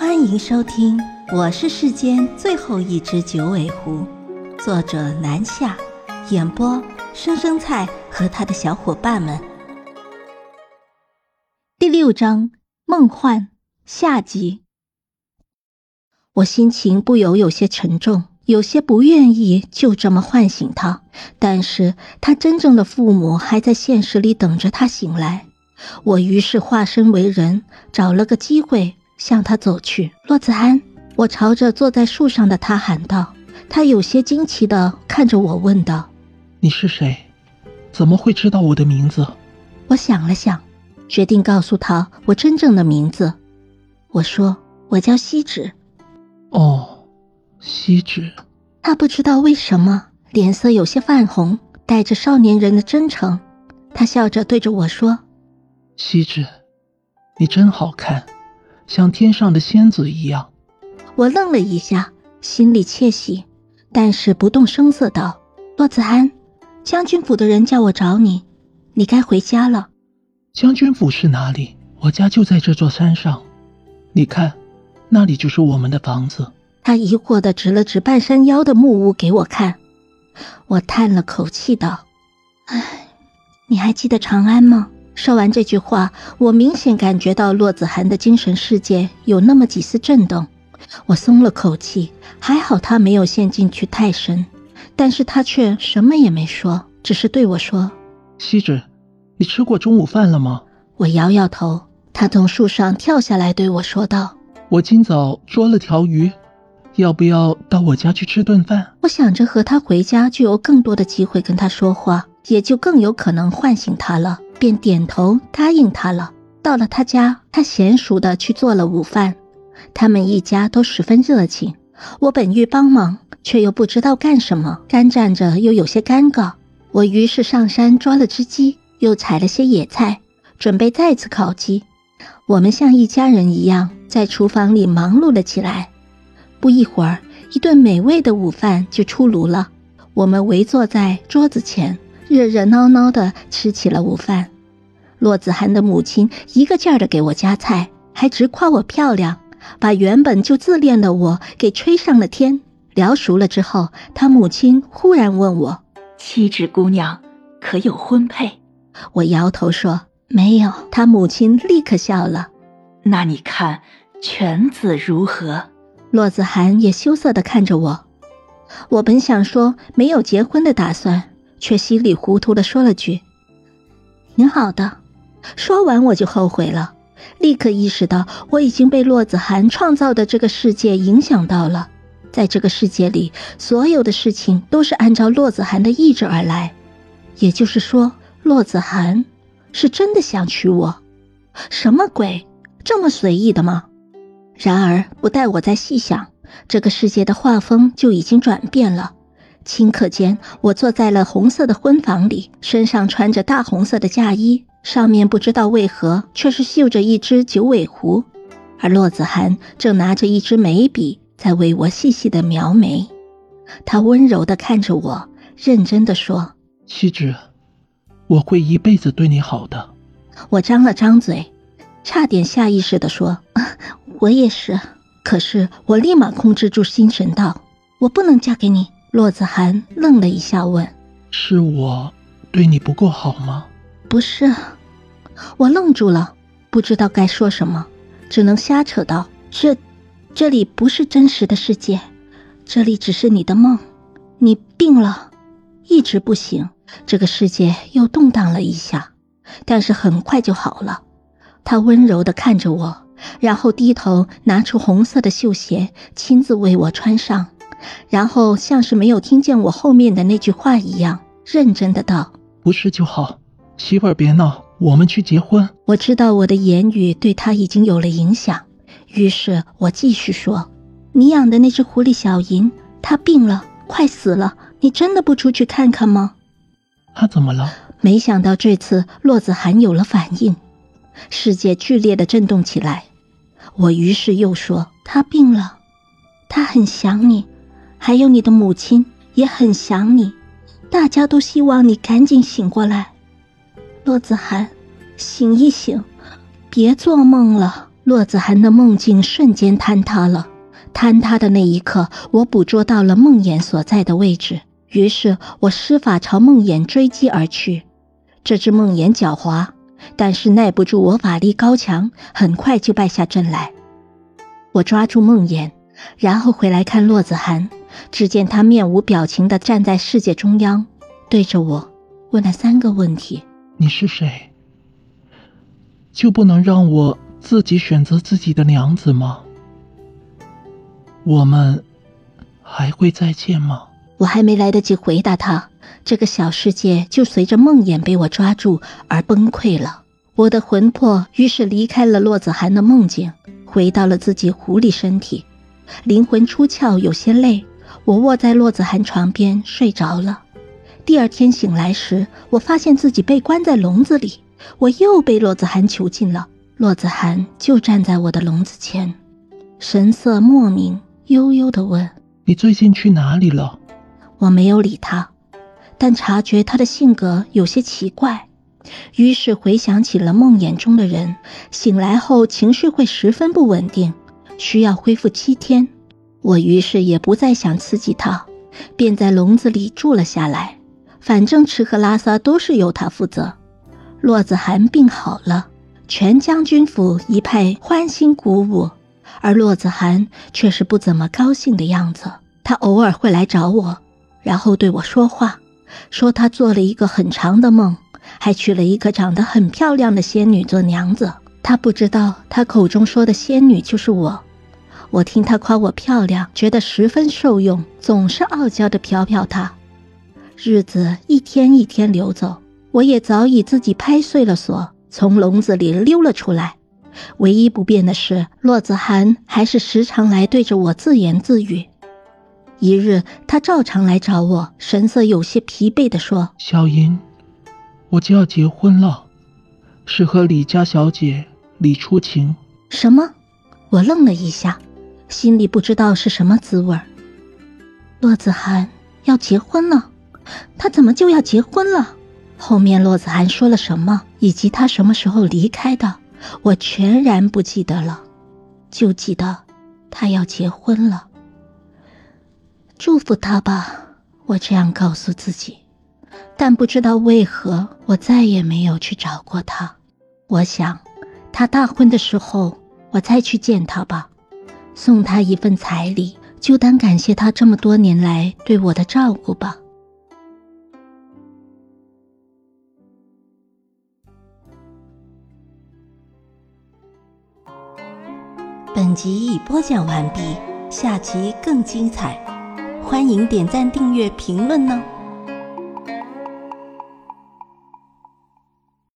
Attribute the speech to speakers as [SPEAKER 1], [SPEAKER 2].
[SPEAKER 1] 欢迎收听《我是世间最后一只九尾狐》，作者南夏，演播生生菜和他的小伙伴们。第六章梦幻下集。我心情不由有些沉重，有些不愿意就这么唤醒他，但是他真正的父母还在现实里等着他醒来。我于是化身为人，找了个机会。向他走去，洛子涵，我朝着坐在树上的他喊道。他有些惊奇的看着我，问道：“
[SPEAKER 2] 你是谁？怎么会知道我的名字？”
[SPEAKER 1] 我想了想，决定告诉他我真正的名字。我说：“我叫锡纸。”
[SPEAKER 2] 哦，锡纸。
[SPEAKER 1] 他不知道为什么脸色有些泛红，带着少年人的真诚。他笑着对着我说：“
[SPEAKER 2] 锡纸，你真好看。”像天上的仙子一样，
[SPEAKER 1] 我愣了一下，心里窃喜，但是不动声色道：“洛子涵，将军府的人叫我找你，你该回家了。”
[SPEAKER 2] 将军府是哪里？我家就在这座山上，你看，那里就是我们的房子。
[SPEAKER 1] 他疑惑的指了指半山腰的木屋给我看，我叹了口气道：“唉，你还记得长安吗？”说完这句话，我明显感觉到洛子涵的精神世界有那么几丝震动，我松了口气，还好他没有陷进去太深，但是他却什么也没说，只是对我说：“
[SPEAKER 2] 西子，你吃过中午饭了吗？”
[SPEAKER 1] 我摇摇头，他从树上跳下来对我说道：“
[SPEAKER 2] 我今早捉了条鱼，要不要到我家去吃顿饭？”
[SPEAKER 1] 我想着和他回家就有更多的机会跟他说话，也就更有可能唤醒他了。便点头答应他了。到了他家，他娴熟的去做了午饭。他们一家都十分热情。我本欲帮忙，却又不知道干什么，干站着又有些尴尬。我于是上山抓了只鸡，又采了些野菜，准备再次烤鸡。我们像一家人一样在厨房里忙碌了起来。不一会儿，一顿美味的午饭就出炉了。我们围坐在桌子前。热热闹闹的吃起了午饭，骆子涵的母亲一个劲儿的给我夹菜，还直夸我漂亮，把原本就自恋的我给吹上了天。聊熟了之后，他母亲忽然问我：“
[SPEAKER 3] 七指姑娘可有婚配？”
[SPEAKER 1] 我摇头说：“没有。”他母亲立刻笑了：“
[SPEAKER 3] 那你看犬子如何？”
[SPEAKER 1] 骆子涵也羞涩的看着我。我本想说没有结婚的打算。却稀里糊涂的说了句：“挺好的。”说完我就后悔了，立刻意识到我已经被洛子涵创造的这个世界影响到了。在这个世界里，所有的事情都是按照洛子涵的意志而来。也就是说，洛子涵是真的想娶我？什么鬼？这么随意的吗？然而，不待我再细想，这个世界的画风就已经转变了。顷刻间，我坐在了红色的婚房里，身上穿着大红色的嫁衣，上面不知道为何却是绣着一只九尾狐，而骆子涵正拿着一支眉笔在为我细细的描眉。他温柔的看着我，认真的说：“
[SPEAKER 2] 七芷，我会一辈子对你好的。”
[SPEAKER 1] 我张了张嘴，差点下意识的说：“我也是。”可是我立马控制住心神道：“我不能嫁给你。”骆子涵愣了一下，问：“
[SPEAKER 2] 是我对你不够好吗？”“
[SPEAKER 1] 不是。”我愣住了，不知道该说什么，只能瞎扯道：“这，这里不是真实的世界，这里只是你的梦。你病了，一直不醒。”这个世界又动荡了一下，但是很快就好了。他温柔的看着我，然后低头拿出红色的绣鞋，亲自为我穿上。然后像是没有听见我后面的那句话一样，认真的道：“
[SPEAKER 2] 不是就好，媳妇儿别闹，我们去结婚。”
[SPEAKER 1] 我知道我的言语对他已经有了影响，于是我继续说：“你养的那只狐狸小银，它病了，快死了，你真的不出去看看吗？”
[SPEAKER 2] 他怎么了？
[SPEAKER 1] 没想到这次洛子涵有了反应，世界剧烈的震动起来。我于是又说：“他病了，他很想你。”还有你的母亲也很想你，大家都希望你赶紧醒过来。洛子涵，醒一醒，别做梦了。骆子涵的梦境瞬间坍塌了。坍塌的那一刻，我捕捉到了梦魇所在的位置，于是我施法朝梦魇追击而去。这只梦魇狡猾，但是耐不住我法力高强，很快就败下阵来。我抓住梦魇，然后回来看骆子涵，只见他面无表情地站在世界中央，对着我问了三个问题：“
[SPEAKER 2] 你是谁？就不能让我自己选择自己的娘子吗？我们还会再见吗？”
[SPEAKER 1] 我还没来得及回答他，这个小世界就随着梦魇被我抓住而崩溃了。我的魂魄于是离开了骆子涵的梦境，回到了自己狐狸身体，灵魂出窍，有些累。我卧在骆子涵床边睡着了。第二天醒来时，我发现自己被关在笼子里，我又被骆子涵囚禁了。骆子涵就站在我的笼子前，神色莫名，悠悠地问：“
[SPEAKER 2] 你最近去哪里了？”
[SPEAKER 1] 我没有理他，但察觉他的性格有些奇怪，于是回想起了梦魇中的人，醒来后情绪会十分不稳定，需要恢复七天。我于是也不再想刺激他，便在笼子里住了下来。反正吃喝拉撒都是由他负责。骆子涵病好了，全将军府一派欢欣鼓舞，而骆子涵却是不怎么高兴的样子。他偶尔会来找我。然后对我说话，说他做了一个很长的梦，还娶了一个长得很漂亮的仙女做娘子。他不知道，他口中说的仙女就是我。我听他夸我漂亮，觉得十分受用，总是傲娇的瞟瞟他。日子一天一天流走，我也早已自己拍碎了锁，从笼子里溜了出来。唯一不变的是，骆子涵还是时常来对着我自言自语。一日，他照常来找我，神色有些疲惫地说：“
[SPEAKER 2] 小莹，我就要结婚了，是和李家小姐李初晴。”
[SPEAKER 1] 什么？我愣了一下，心里不知道是什么滋味。骆子涵要结婚了，他怎么就要结婚了？后面骆子涵说了什么，以及他什么时候离开的，我全然不记得了，就记得他要结婚了。祝福他吧，我这样告诉自己，但不知道为何，我再也没有去找过他。我想，他大婚的时候，我再去见他吧，送他一份彩礼，就当感谢他这么多年来对我的照顾吧。
[SPEAKER 3] 本集已播讲完毕，下集更精彩。欢迎点赞、订阅、评论呢。